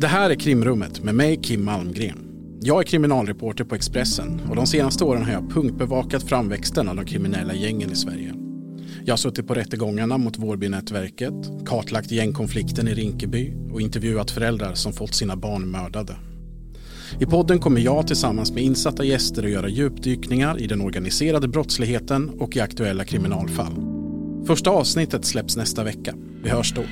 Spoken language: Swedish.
Det här är Krimrummet med mig Kim Malmgren. Jag är kriminalreporter på Expressen och de senaste åren har jag punktbevakat framväxten av de kriminella gängen i Sverige. Jag har suttit på rättegångarna mot Vårbynätverket, kartlagt gängkonflikten i Rinkeby och intervjuat föräldrar som fått sina barn mördade. I podden kommer jag tillsammans med insatta gäster att göra djupdykningar i den organiserade brottsligheten och i aktuella kriminalfall. Första avsnittet släpps nästa vecka. Vi hörs då.